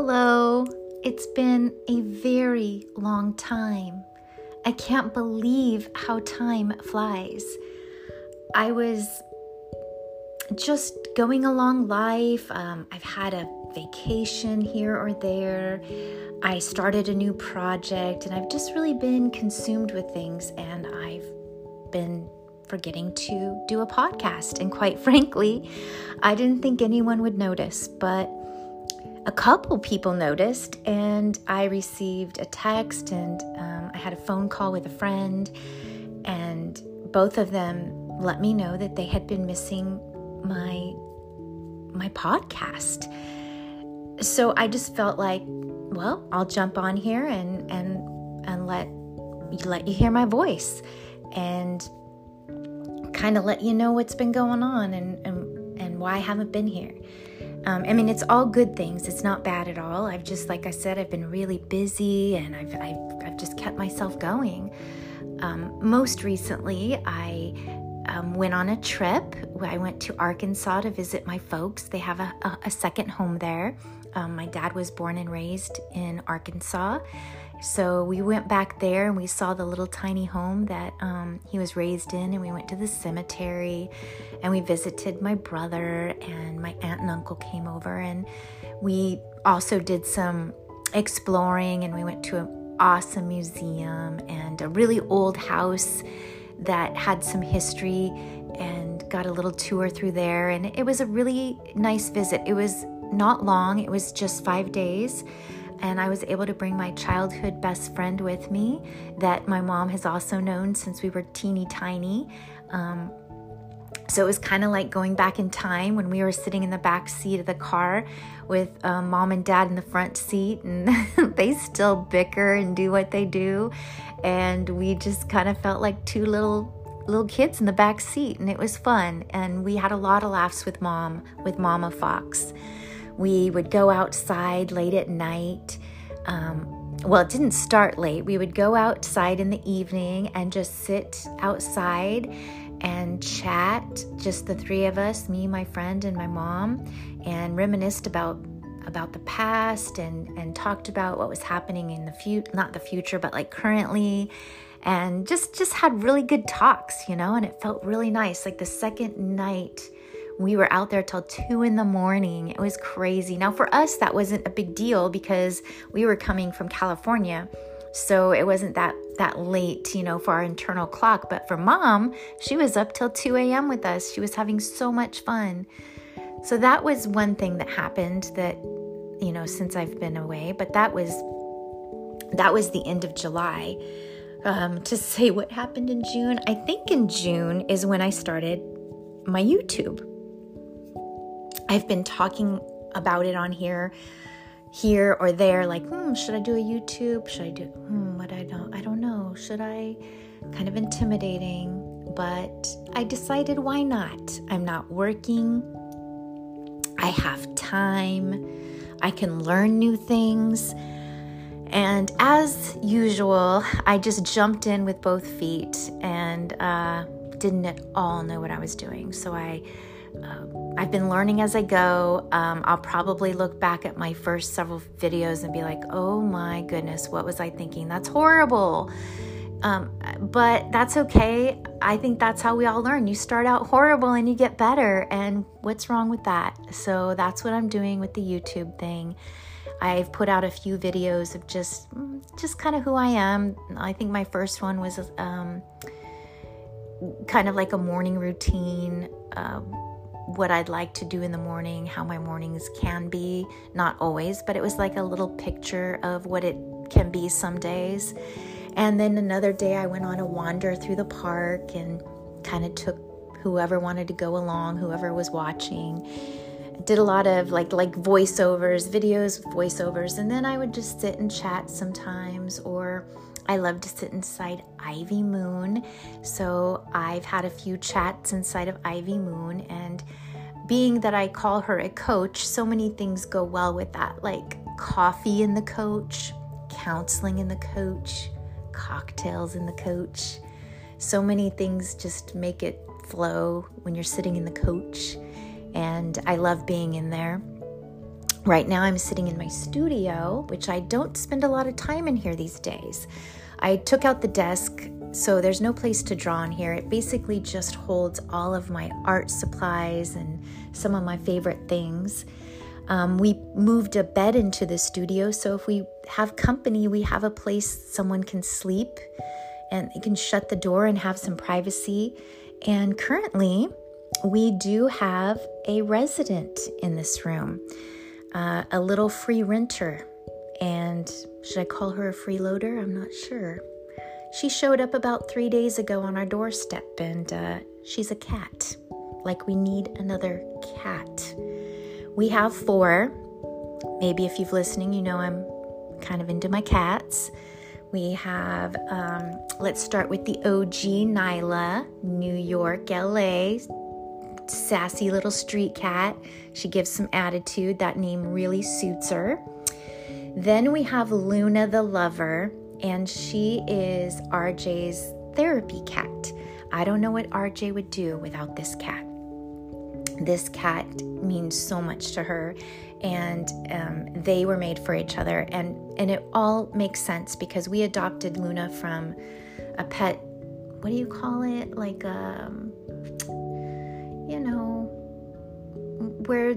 Hello. It's been a very long time. I can't believe how time flies. I was just going along life. Um, I've had a vacation here or there. I started a new project and I've just really been consumed with things and I've been forgetting to do a podcast. And quite frankly, I didn't think anyone would notice, but a couple people noticed, and I received a text and um, I had a phone call with a friend, and both of them let me know that they had been missing my my podcast. So I just felt like, well, I'll jump on here and and and let let you hear my voice and kind of let you know what's been going on and and and why I haven't been here. Um, I mean, it's all good things. It's not bad at all. I've just, like I said, I've been really busy and I've, I've, I've just kept myself going. Um, most recently, I um, went on a trip. I went to Arkansas to visit my folks. They have a, a, a second home there. Um, my dad was born and raised in Arkansas. So we went back there and we saw the little tiny home that um, he was raised in, and we went to the cemetery and we visited my brother, and my aunt and uncle came over, and we also did some exploring and we went to an awesome museum and a really old house that had some history and got a little tour through there. And it was a really nice visit. It was not long. It was just five days and I was able to bring my childhood best friend with me that my mom has also known since we were teeny tiny. Um, so it was kind of like going back in time when we were sitting in the back seat of the car with um, mom and dad in the front seat, and they still bicker and do what they do. And we just kind of felt like two little little kids in the back seat, and it was fun. And we had a lot of laughs with mom, with Mama Fox. We would go outside late at night. Um, well, it didn't start late. We would go outside in the evening and just sit outside and chat, just the three of us, me, my friend, and my mom, and reminisced about about the past and and talked about what was happening in the future, not the future, but like currently and just just had really good talks, you know, and it felt really nice. Like the second night we were out there till two in the morning. It was crazy. Now, for us, that wasn't a big deal because we were coming from California. So it wasn't that that late, you know, for our internal clock. But for mom, she was up till 2 a.m. with us. She was having so much fun. So that was one thing that happened that, you know, since I've been away. But that was that was the end of July. Um, to say what happened in June, I think in June is when I started my YouTube. I've been talking about it on here here or there like hmm should i do a youtube? Should i do hmm what i don't i don't know. Should i? Kind of intimidating but i decided why not? I'm not working. I have time. I can learn new things. And as usual i just jumped in with both feet and uh, didn't at all know what i was doing. So i I've been learning as I go. Um, I'll probably look back at my first several videos and be like, oh my goodness, what was I thinking? That's horrible. Um, but that's okay. I think that's how we all learn. You start out horrible and you get better. And what's wrong with that? So that's what I'm doing with the YouTube thing. I've put out a few videos of just just kind of who I am. I think my first one was um, kind of like a morning routine. Uh, what I'd like to do in the morning, how my mornings can be, not always, but it was like a little picture of what it can be some days. And then another day I went on a wander through the park and kind of took whoever wanted to go along, whoever was watching. Did a lot of like like voiceovers, videos voiceovers, and then I would just sit and chat sometimes or I love to sit inside Ivy Moon. So I've had a few chats inside of Ivy Moon, and being that I call her a coach, so many things go well with that, like coffee in the coach, counseling in the coach, cocktails in the coach. So many things just make it flow when you're sitting in the coach, and I love being in there. Right now, I'm sitting in my studio, which I don't spend a lot of time in here these days. I took out the desk, so there's no place to draw in here. It basically just holds all of my art supplies and some of my favorite things. Um, we moved a bed into the studio, so if we have company, we have a place someone can sleep and can shut the door and have some privacy. And currently, we do have a resident in this room, uh, a little free renter. And should I call her a freeloader? I'm not sure. She showed up about three days ago on our doorstep, and uh, she's a cat. Like, we need another cat. We have four. Maybe if you've listening, you know I'm kind of into my cats. We have, um, let's start with the OG Nyla, New York, LA, sassy little street cat. She gives some attitude. That name really suits her. Then we have Luna the Lover, and she is RJ's therapy cat. I don't know what RJ would do without this cat this cat means so much to her and um, they were made for each other and and it all makes sense because we adopted luna from a pet what do you call it like um you know where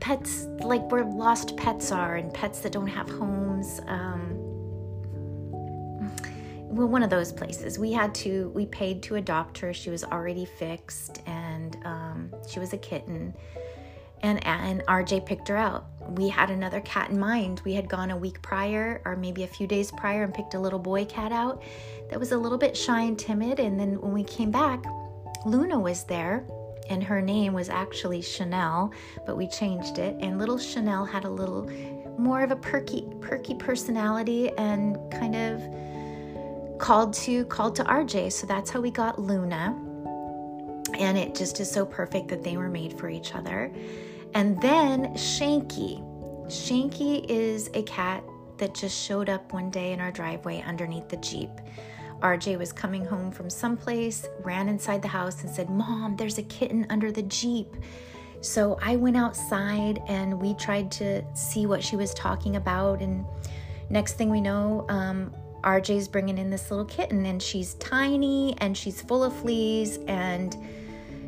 pets like where lost pets are and pets that don't have homes um well, one of those places. We had to, we paid to adopt her. She was already fixed and um, she was a kitten. And, and RJ picked her out. We had another cat in mind. We had gone a week prior or maybe a few days prior and picked a little boy cat out that was a little bit shy and timid. And then when we came back, Luna was there and her name was actually Chanel, but we changed it. And little Chanel had a little more of a perky, perky personality and kind of called to called to RJ. So that's how we got Luna. And it just is so perfect that they were made for each other. And then Shanky. Shanky is a cat that just showed up one day in our driveway underneath the Jeep. RJ was coming home from someplace, ran inside the house and said, Mom, there's a kitten under the Jeep. So I went outside and we tried to see what she was talking about. And next thing we know, um, RJ's bringing in this little kitten, and she's tiny and she's full of fleas. And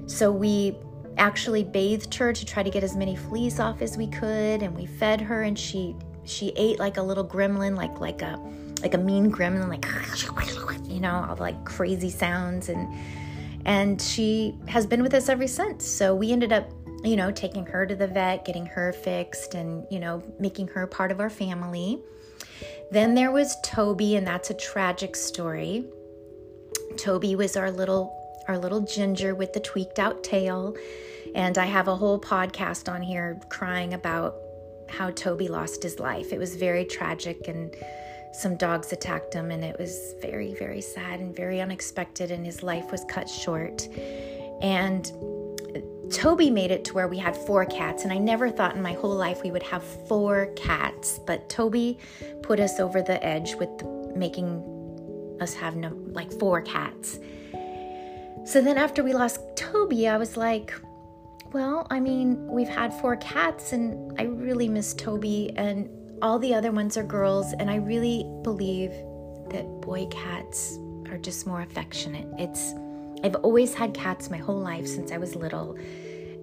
so we actually bathed her to try to get as many fleas off as we could, and we fed her, and she she ate like a little gremlin, like like a like a mean gremlin, like you know, all the like crazy sounds, and and she has been with us ever since. So we ended up you know, taking her to the vet, getting her fixed, and, you know, making her part of our family. Then there was Toby, and that's a tragic story. Toby was our little our little ginger with the tweaked out tail, and I have a whole podcast on here crying about how Toby lost his life. It was very tragic and some dogs attacked him and it was very very sad and very unexpected and his life was cut short. And Toby made it to where we had four cats, and I never thought in my whole life we would have four cats. But Toby put us over the edge with the, making us have no, like four cats. So then after we lost Toby, I was like, well, I mean, we've had four cats, and I really miss Toby, and all the other ones are girls, and I really believe that boy cats are just more affectionate. It's I've always had cats my whole life since I was little.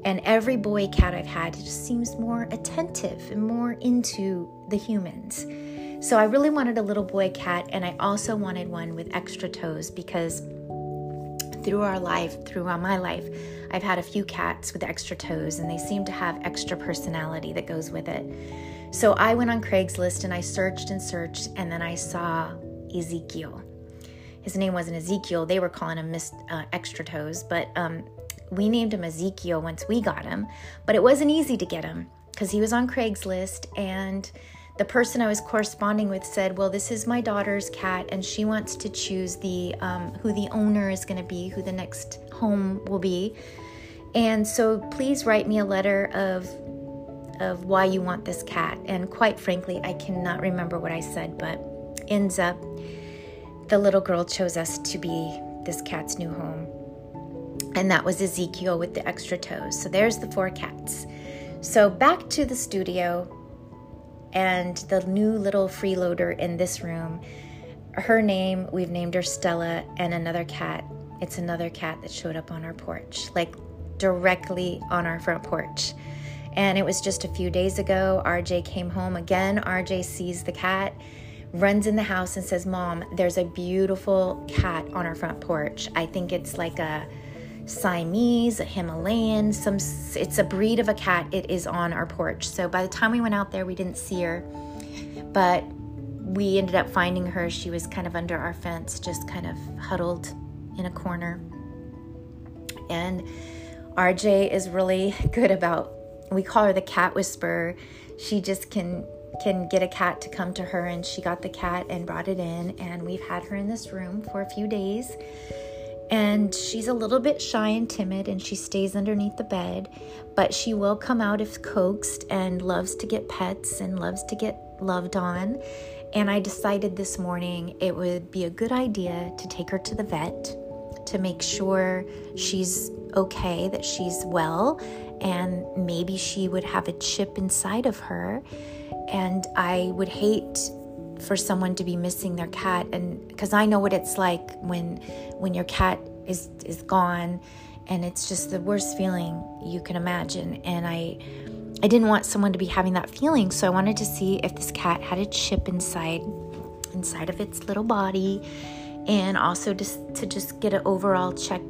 And every boy cat I've had just seems more attentive and more into the humans. So I really wanted a little boy cat, and I also wanted one with extra toes because through our life, throughout uh, my life, I've had a few cats with extra toes, and they seem to have extra personality that goes with it. So I went on Craigslist and I searched and searched, and then I saw Ezekiel his name wasn't Ezekiel. They were calling him Miss uh, Extra Toes, but um, we named him Ezekiel once we got him. But it wasn't easy to get him because he was on Craigslist and the person I was corresponding with said, "Well, this is my daughter's cat, and she wants to choose the um, who the owner is going to be, who the next home will be, and so please write me a letter of of why you want this cat." And quite frankly, I cannot remember what I said, but ends up the little girl chose us to be this cat's new home. And that was Ezekiel with the extra toes. So there's the four cats. So back to the studio and the new little freeloader in this room. Her name, we've named her Stella, and another cat. It's another cat that showed up on our porch, like directly on our front porch. And it was just a few days ago. RJ came home again. RJ sees the cat, runs in the house, and says, Mom, there's a beautiful cat on our front porch. I think it's like a Siamese, a Himalayan, some it's a breed of a cat. It is on our porch. So by the time we went out there, we didn't see her. But we ended up finding her. She was kind of under our fence, just kind of huddled in a corner. And RJ is really good about we call her the cat whisperer. She just can can get a cat to come to her and she got the cat and brought it in and we've had her in this room for a few days and she's a little bit shy and timid and she stays underneath the bed but she will come out if coaxed and loves to get pets and loves to get loved on and i decided this morning it would be a good idea to take her to the vet to make sure she's okay that she's well and maybe she would have a chip inside of her and i would hate for someone to be missing their cat. And because I know what it's like when when your cat is is gone and it's just the worst feeling you can imagine. And I I didn't want someone to be having that feeling so I wanted to see if this cat had a chip inside inside of its little body and also just to just get an overall check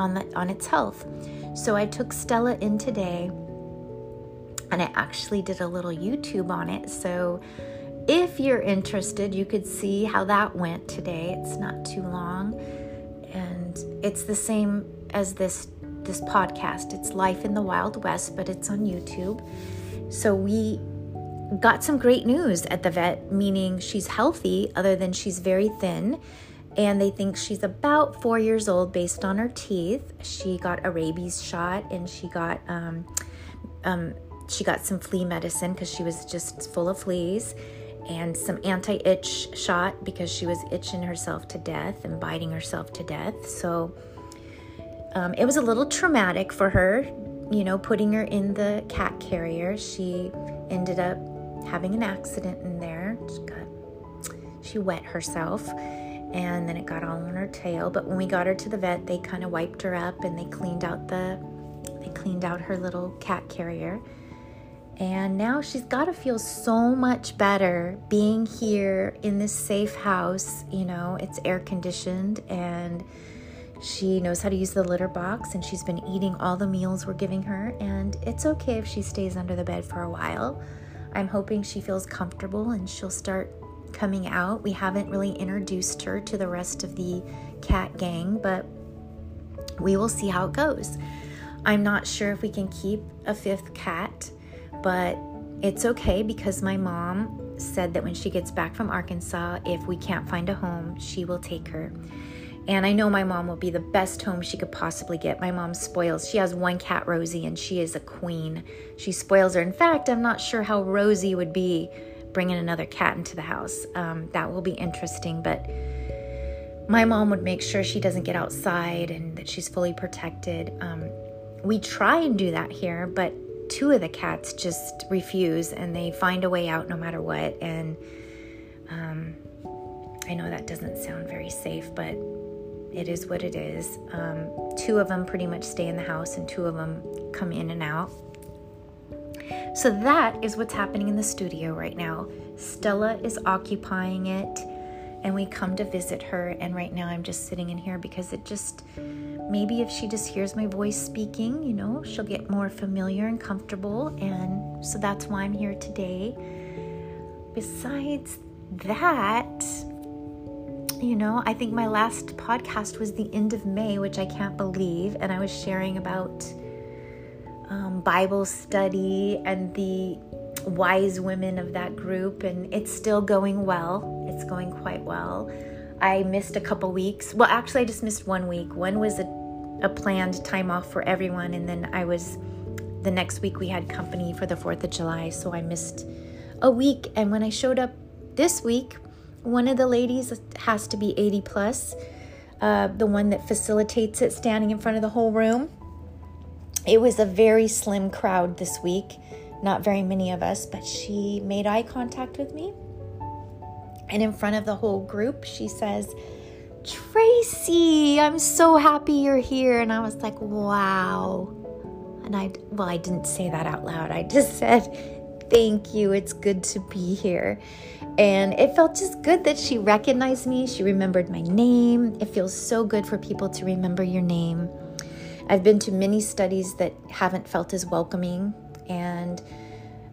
on the on its health. So I took Stella in today and I actually did a little YouTube on it. So if you're interested, you could see how that went today. It's not too long. And it's the same as this this podcast. It's Life in the Wild West, but it's on YouTube. So we got some great news at the vet, meaning she's healthy, other than she's very thin. And they think she's about four years old based on her teeth. She got a rabies shot and she got um, um, she got some flea medicine because she was just full of fleas and some anti itch shot because she was itching herself to death and biting herself to death. So um, it was a little traumatic for her, you know, putting her in the cat carrier. She ended up having an accident in there. She, got, she wet herself and then it got all on her tail. But when we got her to the vet, they kind of wiped her up and they cleaned out the they cleaned out her little cat carrier and now she's got to feel so much better being here in this safe house. You know, it's air conditioned and she knows how to use the litter box and she's been eating all the meals we're giving her. And it's okay if she stays under the bed for a while. I'm hoping she feels comfortable and she'll start coming out. We haven't really introduced her to the rest of the cat gang, but we will see how it goes. I'm not sure if we can keep a fifth cat but it's okay because my mom said that when she gets back from Arkansas, if we can't find a home, she will take her. And I know my mom will be the best home she could possibly get. My mom spoils. She has one cat, Rosie, and she is a queen. She spoils her. In fact, I'm not sure how Rosie would be bringing another cat into the house. Um, that will be interesting. But my mom would make sure she doesn't get outside and that she's fully protected. Um, we try and do that here, but two of the cats just refuse and they find a way out no matter what. And um, I know that doesn't sound very safe, but it is what it is. Um, two of them pretty much stay in the house, and two of them come in and out. So that is what's happening in the studio right now. Stella is occupying it, and we come to visit her. And right now, I'm just sitting in here because it just maybe if she just hears my voice speaking, you know, she'll get more familiar and comfortable. And so that's why I'm here today. Besides that, you know, I think my last podcast was the end of May, which I can't believe. And I was sharing about um, Bible study and the wise women of that group. And it's still going well, it's going quite well. I missed a couple weeks. Well, actually, I just missed one week. One was a a planned time off for everyone. And then I was, the next week we had company for the 4th of July. So I missed a week. And when I showed up this week, one of the ladies has to be 80 plus, uh, the one that facilitates it standing in front of the whole room. It was a very slim crowd this week, not very many of us, but she made eye contact with me. And in front of the whole group, she says, Tracie, I'm so happy you're here. And I was like, wow. And I, well, I didn't say that out loud. I just said, thank you. It's good to be here. And it felt just good that she recognized me. She remembered my name. It feels so good for people to remember your name. I've been to many studies that haven't felt as welcoming, and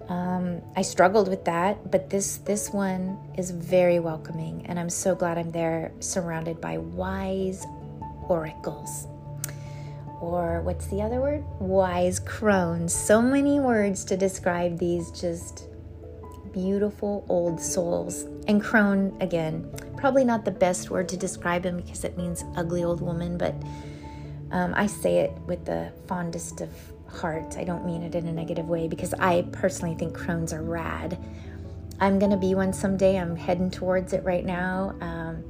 um, I struggled with that. But this this one is very welcoming, and I'm so glad I'm there, surrounded by wise oracles or what's the other word? Wise crones. So many words to describe these just beautiful old souls. And crone, again, probably not the best word to describe them because it means ugly old woman, but um, I say it with the fondest of hearts. I don't mean it in a negative way because I personally think crones are rad. I'm going to be one someday. I'm heading towards it right now. Um,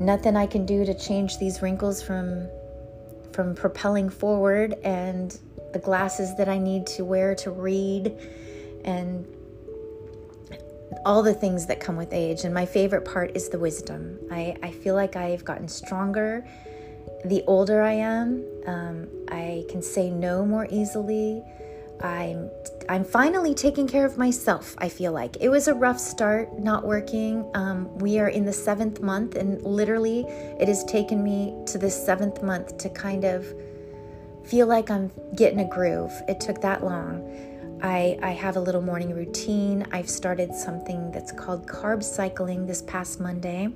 nothing I can do to change these wrinkles from from propelling forward and the glasses that I need to wear to read and all the things that come with age. And my favorite part is the wisdom. I, I feel like I've gotten stronger the older I am. Um, I can say no more easily. I'm I'm finally taking care of myself. I feel like it was a rough start, not working. Um, we are in the seventh month, and literally, it has taken me to this seventh month to kind of feel like I'm getting a groove. It took that long. I, I have a little morning routine. I've started something that's called carb cycling this past Monday.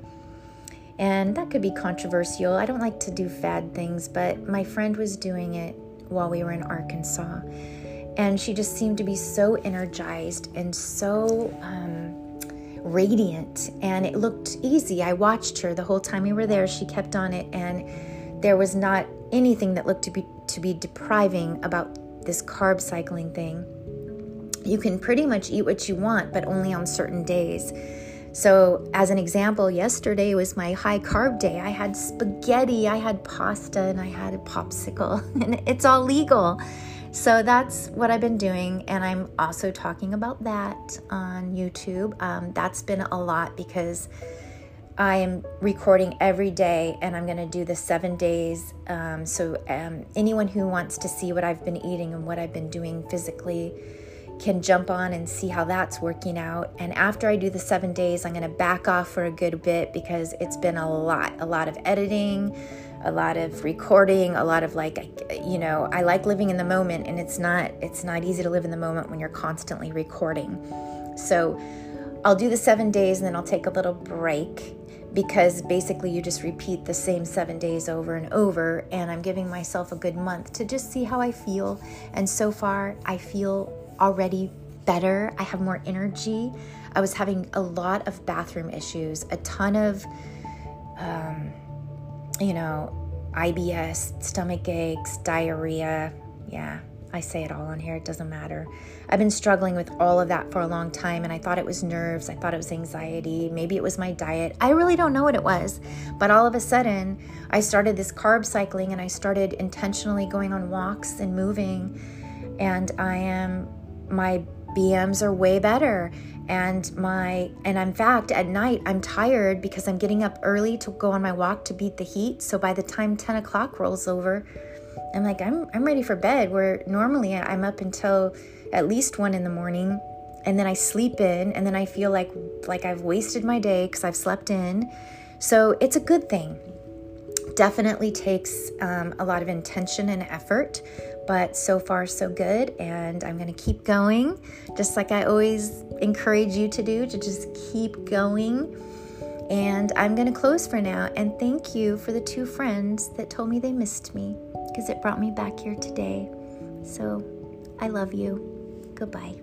And that could be controversial. I don't like to do fad things, but my friend was doing it while we were in Arkansas. And she just seemed to be so energized and so um, radiant. And it looked easy. I watched her the whole time we were there. She kept on it. And there was not anything that looked to be to be depriving about this carb cycling thing. You can pretty much eat what you want but only on certain days so as an example yesterday was my high carb day i had spaghetti i had pasta and i had a popsicle and it's all legal so that's what I've been doing, and I'm also talking about that on YouTube. Um, that's been a lot because I am recording every day, and I'm going to do the seven days. Um, so um, anyone who wants to see what I've been eating and what I've been doing physically can jump on and see how that's working out. And after I do the seven days, I'm going to back off for a good bit because it's been a lot, a lot of editing a lot of recording, a lot of like, you know, I like living in the moment, and it's not it's not easy to live in the moment when you're constantly recording. So I'll do the seven days, and then I'll take a little break because basically you just repeat the same seven days over and over. And I'm giving myself a good month to just see how I feel. And so far, I feel already better. I have more energy. I was having a lot of bathroom issues, a ton of. Um, you know, IBS, stomach aches, diarrhea. Yeah, I say it all on here, it doesn't matter. I've been struggling with all of that for a long time, and I thought it was nerves, I thought it was anxiety, maybe it was my diet. I really don't know what it was. But all of a sudden, I started this carb cycling and I started intentionally going on walks and moving, and I am, my BMs are way better. And my and in fact at night i'm tired because i'm getting up early to go on my walk to beat the heat. So by the time 10 o'clock rolls over i'm like i'm, I'm ready for bed. Where normally i'm up until at least one in the morning and then i sleep in and then i feel like like i've wasted my day because i've slept in. So it's a good thing. Definitely takes um, a lot of intention and effort but so far, so good. And I'm going to keep going, just like I always encourage you to do, to just keep going. And I'm going to close for now. And thank you for the two friends that told me they missed me because it brought me back here today. So I love you. Goodbye.